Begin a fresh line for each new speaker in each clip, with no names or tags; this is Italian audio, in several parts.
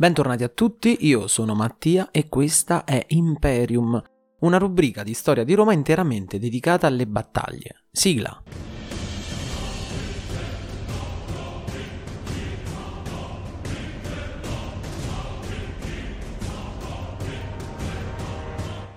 Bentornati a tutti, io sono Mattia e questa è Imperium, una rubrica di storia di Roma interamente dedicata alle battaglie. Sigla.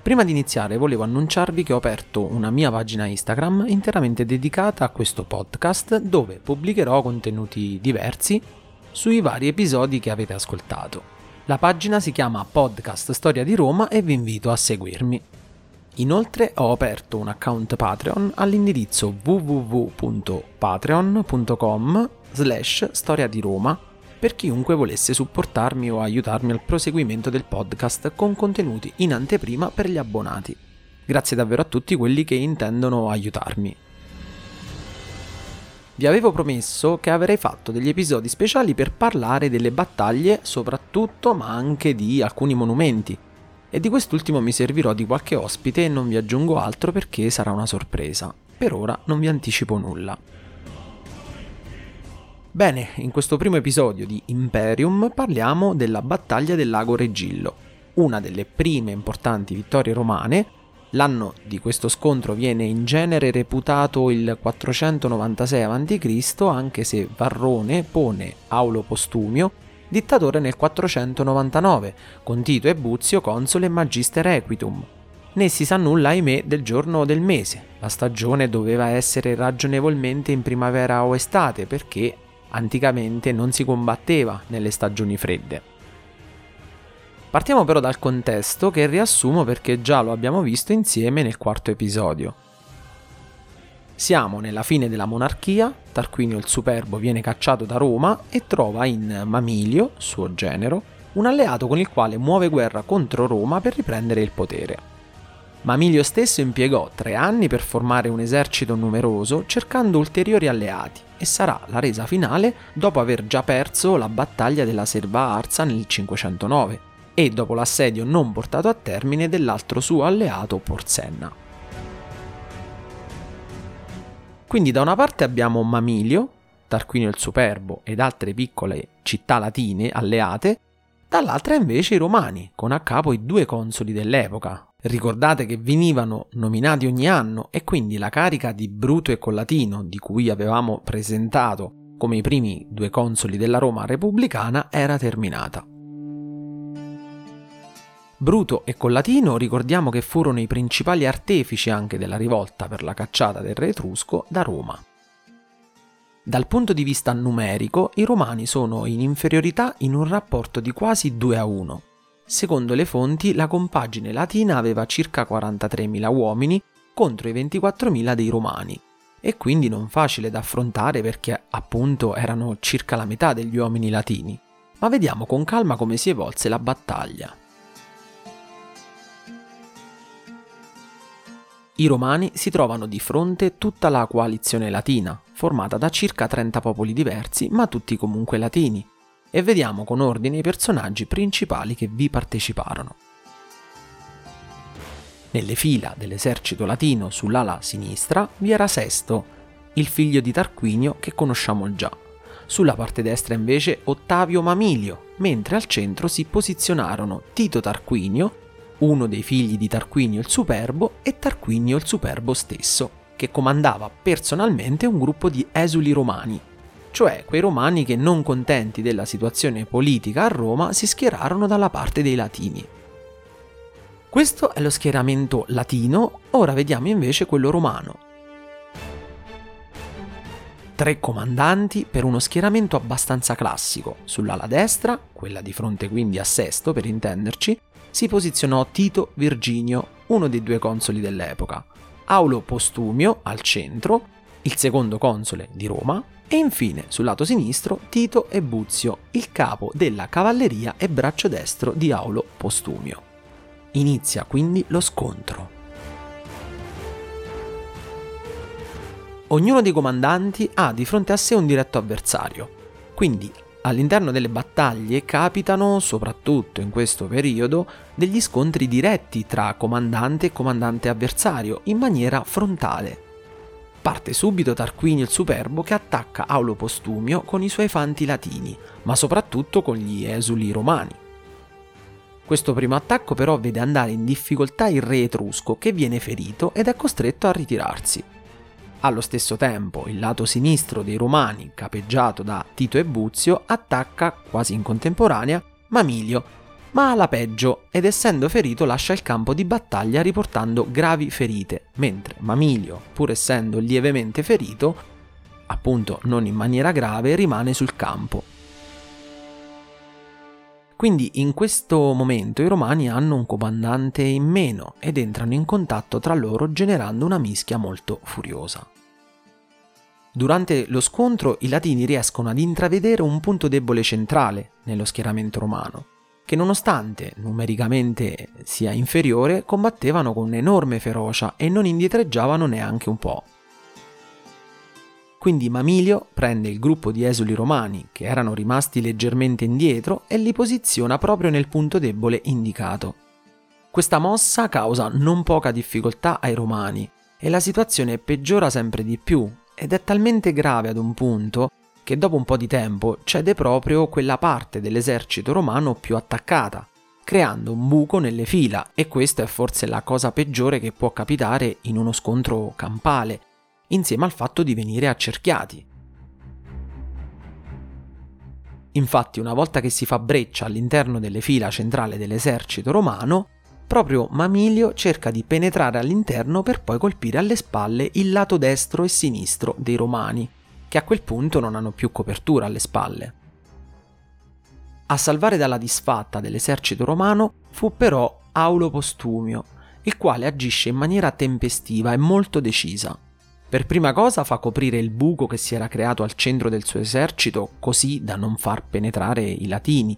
Prima di iniziare volevo annunciarvi che ho aperto una mia pagina Instagram interamente dedicata a questo podcast dove pubblicherò contenuti diversi sui vari episodi che avete ascoltato. La pagina si chiama Podcast Storia di Roma e vi invito a seguirmi. Inoltre ho aperto un account Patreon all'indirizzo www.patreon.com slash storia di Roma per chiunque volesse supportarmi o aiutarmi al proseguimento del podcast con contenuti in anteprima per gli abbonati. Grazie davvero a tutti quelli che intendono aiutarmi. Vi avevo promesso che avrei fatto degli episodi speciali per parlare delle battaglie soprattutto, ma anche di alcuni monumenti. E di quest'ultimo mi servirò di qualche ospite e non vi aggiungo altro perché sarà una sorpresa. Per ora non vi anticipo nulla. Bene, in questo primo episodio di Imperium parliamo della battaglia del lago Regillo, una delle prime importanti vittorie romane L'anno di questo scontro viene in genere reputato il 496 a.C., anche se Varrone pone Aulo Postumio dittatore nel 499, con Tito e Buzio console e magister equitum. Né si sa nulla, ahimè, del giorno o del mese. La stagione doveva essere ragionevolmente in primavera o estate, perché anticamente non si combatteva nelle stagioni fredde. Partiamo però dal contesto che riassumo perché già lo abbiamo visto insieme nel quarto episodio. Siamo nella fine della monarchia, Tarquinio il Superbo viene cacciato da Roma e trova in Mamilio, suo genero, un alleato con il quale muove guerra contro Roma per riprendere il potere. Mamilio stesso impiegò tre anni per formare un esercito numeroso cercando ulteriori alleati e sarà la resa finale dopo aver già perso la battaglia della Serva Arsa nel 509 e dopo l'assedio non portato a termine dell'altro suo alleato Porsenna. Quindi da una parte abbiamo Mamilio, Tarquinio il Superbo ed altre piccole città latine alleate, dall'altra invece i romani, con a capo i due consoli dell'epoca. Ricordate che venivano nominati ogni anno e quindi la carica di Bruto e Collatino, di cui avevamo presentato come i primi due consoli della Roma repubblicana, era terminata. Bruto e Collatino ricordiamo che furono i principali artefici anche della rivolta per la cacciata del re etrusco da Roma. Dal punto di vista numerico, i romani sono in inferiorità in un rapporto di quasi 2 a 1. Secondo le fonti, la compagine latina aveva circa 43.000 uomini contro i 24.000 dei romani, e quindi non facile da affrontare perché appunto erano circa la metà degli uomini latini. Ma vediamo con calma come si evolse la battaglia. I romani si trovano di fronte tutta la coalizione latina, formata da circa 30 popoli diversi, ma tutti comunque latini, e vediamo con ordine i personaggi principali che vi parteciparono. Nelle fila dell'esercito latino sull'ala sinistra vi era Sesto, il figlio di Tarquinio che conosciamo già. Sulla parte destra invece Ottavio Mamilio, mentre al centro si posizionarono Tito Tarquinio uno dei figli di Tarquinio il Superbo e Tarquinio il Superbo stesso, che comandava personalmente un gruppo di esuli romani, cioè quei romani che non contenti della situazione politica a Roma si schierarono dalla parte dei latini. Questo è lo schieramento latino, ora vediamo invece quello romano. Tre comandanti per uno schieramento abbastanza classico. Sull'ala destra, quella di fronte quindi a Sesto per intenderci, si posizionò Tito Virginio, uno dei due consoli dell'epoca, Aulo Postumio al centro, il secondo console di Roma, e infine sul lato sinistro Tito e Buzio, il capo della cavalleria e braccio destro di Aulo Postumio. Inizia quindi lo scontro. Ognuno dei comandanti ha di fronte a sé un diretto avversario, quindi all'interno delle battaglie capitano, soprattutto in questo periodo, degli scontri diretti tra comandante e comandante avversario in maniera frontale. parte subito Tarquinio il Superbo che attacca Aulo Postumio con i suoi fanti latini, ma soprattutto con gli esuli romani. Questo primo attacco però vede andare in difficoltà il re etrusco che viene ferito ed è costretto a ritirarsi. Allo stesso tempo il lato sinistro dei Romani, capeggiato da Tito e Buzio, attacca, quasi in contemporanea, Mamilio, ma alla peggio ed essendo ferito lascia il campo di battaglia riportando gravi ferite, mentre Mamilio, pur essendo lievemente ferito, appunto non in maniera grave, rimane sul campo quindi in questo momento i romani hanno un comandante in meno ed entrano in contatto tra loro generando una mischia molto furiosa. Durante lo scontro i latini riescono ad intravedere un punto debole centrale nello schieramento romano, che nonostante numericamente sia inferiore, combattevano con enorme ferocia e non indietreggiavano neanche un po'. Quindi Mamilio prende il gruppo di esuli romani che erano rimasti leggermente indietro e li posiziona proprio nel punto debole indicato. Questa mossa causa non poca difficoltà ai romani e la situazione peggiora sempre di più ed è talmente grave ad un punto che dopo un po' di tempo cede proprio quella parte dell'esercito romano più attaccata, creando un buco nelle fila e questa è forse la cosa peggiore che può capitare in uno scontro campale, insieme al fatto di venire accerchiati. Infatti, una volta che si fa breccia all'interno delle fila centrali dell'esercito romano, proprio Mamilio cerca di penetrare all'interno per poi colpire alle spalle il lato destro e sinistro dei romani, che a quel punto non hanno più copertura alle spalle. A salvare dalla disfatta dell'esercito romano fu però Aulo Postumio, il quale agisce in maniera tempestiva e molto decisa. Per prima cosa fa coprire il buco che si era creato al centro del suo esercito così da non far penetrare i latini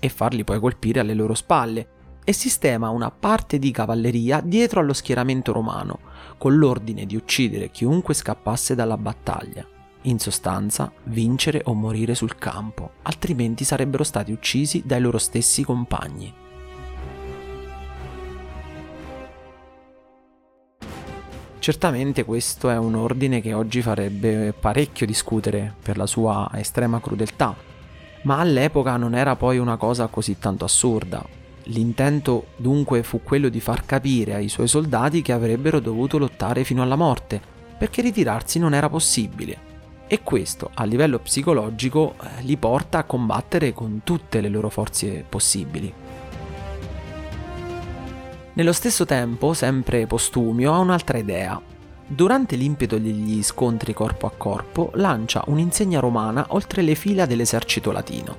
e farli poi colpire alle loro spalle e sistema una parte di cavalleria dietro allo schieramento romano con l'ordine di uccidere chiunque scappasse dalla battaglia. In sostanza, vincere o morire sul campo, altrimenti sarebbero stati uccisi dai loro stessi compagni. Certamente questo è un ordine che oggi farebbe parecchio discutere per la sua estrema crudeltà, ma all'epoca non era poi una cosa così tanto assurda. L'intento dunque fu quello di far capire ai suoi soldati che avrebbero dovuto lottare fino alla morte, perché ritirarsi non era possibile. E questo, a livello psicologico, eh, li porta a combattere con tutte le loro forze possibili. Nello stesso tempo, sempre Postumio ha un'altra idea. Durante l'impeto degli scontri corpo a corpo, lancia un'insegna romana oltre le fila dell'esercito latino.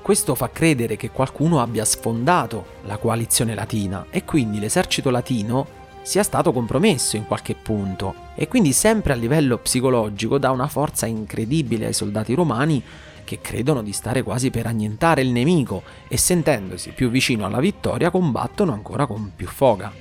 Questo fa credere che qualcuno abbia sfondato la coalizione latina e quindi l'esercito latino sia stato compromesso in qualche punto e quindi sempre a livello psicologico dà una forza incredibile ai soldati romani che credono di stare quasi per annientare il nemico e sentendosi più vicino alla vittoria combattono ancora con più foga.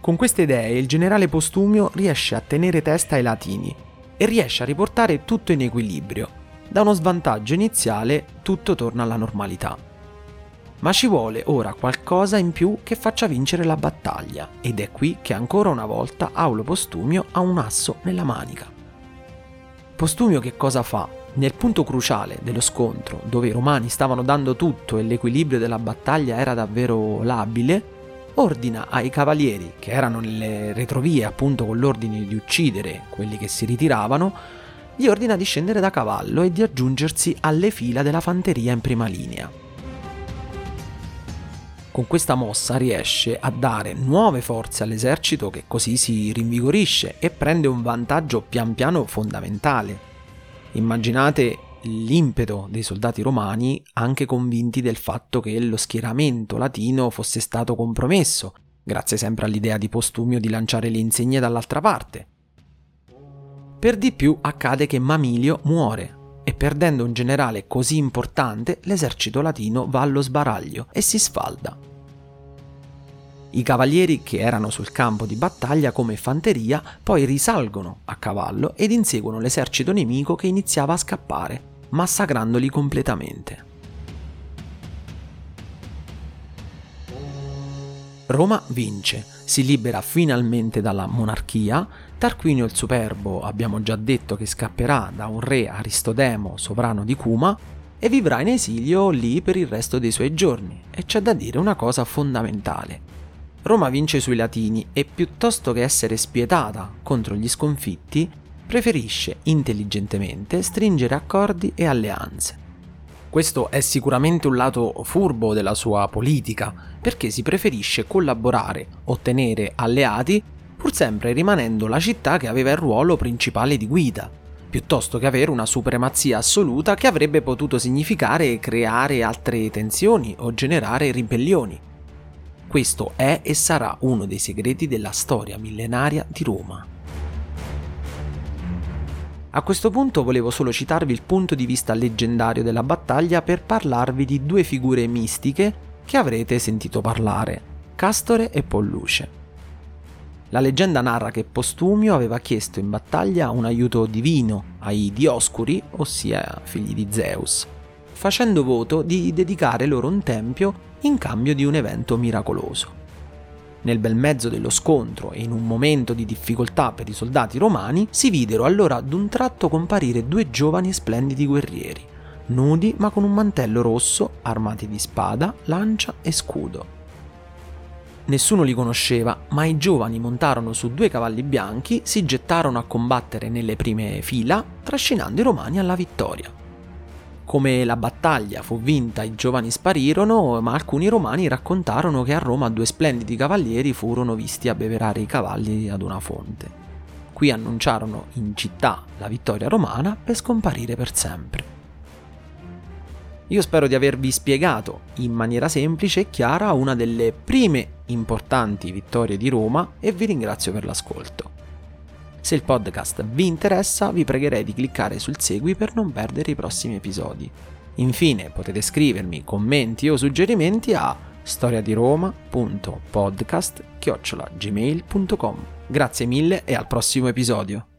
Con queste idee il generale Postumio riesce a tenere testa ai latini e riesce a riportare tutto in equilibrio. Da uno svantaggio iniziale tutto torna alla normalità. Ma ci vuole ora qualcosa in più che faccia vincere la battaglia ed è qui che ancora una volta Aulo Postumio ha un asso nella manica. Postumio che cosa fa? Nel punto cruciale dello scontro, dove i romani stavano dando tutto e l'equilibrio della battaglia era davvero labile, ordina ai cavalieri, che erano nelle retrovie appunto con l'ordine di uccidere quelli che si ritiravano, gli ordina di scendere da cavallo e di aggiungersi alle fila della fanteria in prima linea. Con questa mossa riesce a dare nuove forze all'esercito che così si rinvigorisce e prende un vantaggio pian piano fondamentale Immaginate l'impeto dei soldati romani anche convinti del fatto che lo schieramento latino fosse stato compromesso, grazie sempre all'idea di Postumio di lanciare le insegne dall'altra parte. Per di più accade che Mamilio muore e perdendo un generale così importante l'esercito latino va allo sbaraglio e si sfalda. I cavalieri che erano sul campo di battaglia come fanteria poi risalgono a cavallo ed inseguono l'esercito nemico che iniziava a scappare, massacrandoli completamente. Roma vince, si libera finalmente dalla monarchia, Tarquinio il Superbo abbiamo già detto che scapperà da un re Aristodemo, sovrano di Cuma, e vivrà in esilio lì per il resto dei suoi giorni. E c'è da dire una cosa fondamentale. Roma vince sui Latini e piuttosto che essere spietata contro gli sconfitti, preferisce intelligentemente stringere accordi e alleanze. Questo è sicuramente un lato furbo della sua politica, perché si preferisce collaborare, ottenere alleati, pur sempre rimanendo la città che aveva il ruolo principale di guida, piuttosto che avere una supremazia assoluta che avrebbe potuto significare creare altre tensioni o generare ribellioni. Questo è e sarà uno dei segreti della storia millenaria di Roma. A questo punto volevo solo citarvi il punto di vista leggendario della battaglia per parlarvi di due figure mistiche che avrete sentito parlare, Castore e Polluce. La leggenda narra che Postumio aveva chiesto in battaglia un aiuto divino ai Dioscuri, ossia figli di Zeus, facendo voto di dedicare loro un tempio in cambio di un evento miracoloso. Nel bel mezzo dello scontro e in un momento di difficoltà per i soldati romani, si videro allora d'un tratto comparire due giovani e splendidi guerrieri, nudi ma con un mantello rosso, armati di spada, lancia e scudo. Nessuno li conosceva, ma i giovani montarono su due cavalli bianchi, si gettarono a combattere nelle prime fila, trascinando i romani alla vittoria. Come la battaglia fu vinta, i giovani sparirono, ma alcuni romani raccontarono che a Roma due splendidi cavalieri furono visti abbeverare i cavalli ad una fonte. Qui annunciarono in città la vittoria romana per scomparire per sempre. Io spero di avervi spiegato in maniera semplice e chiara una delle prime importanti vittorie di Roma e vi ringrazio per l'ascolto. Se il podcast vi interessa vi pregherei di cliccare sul segui per non perdere i prossimi episodi. Infine potete scrivermi commenti o suggerimenti a storiadiroma.podcast.gmail.com Grazie mille e al prossimo episodio.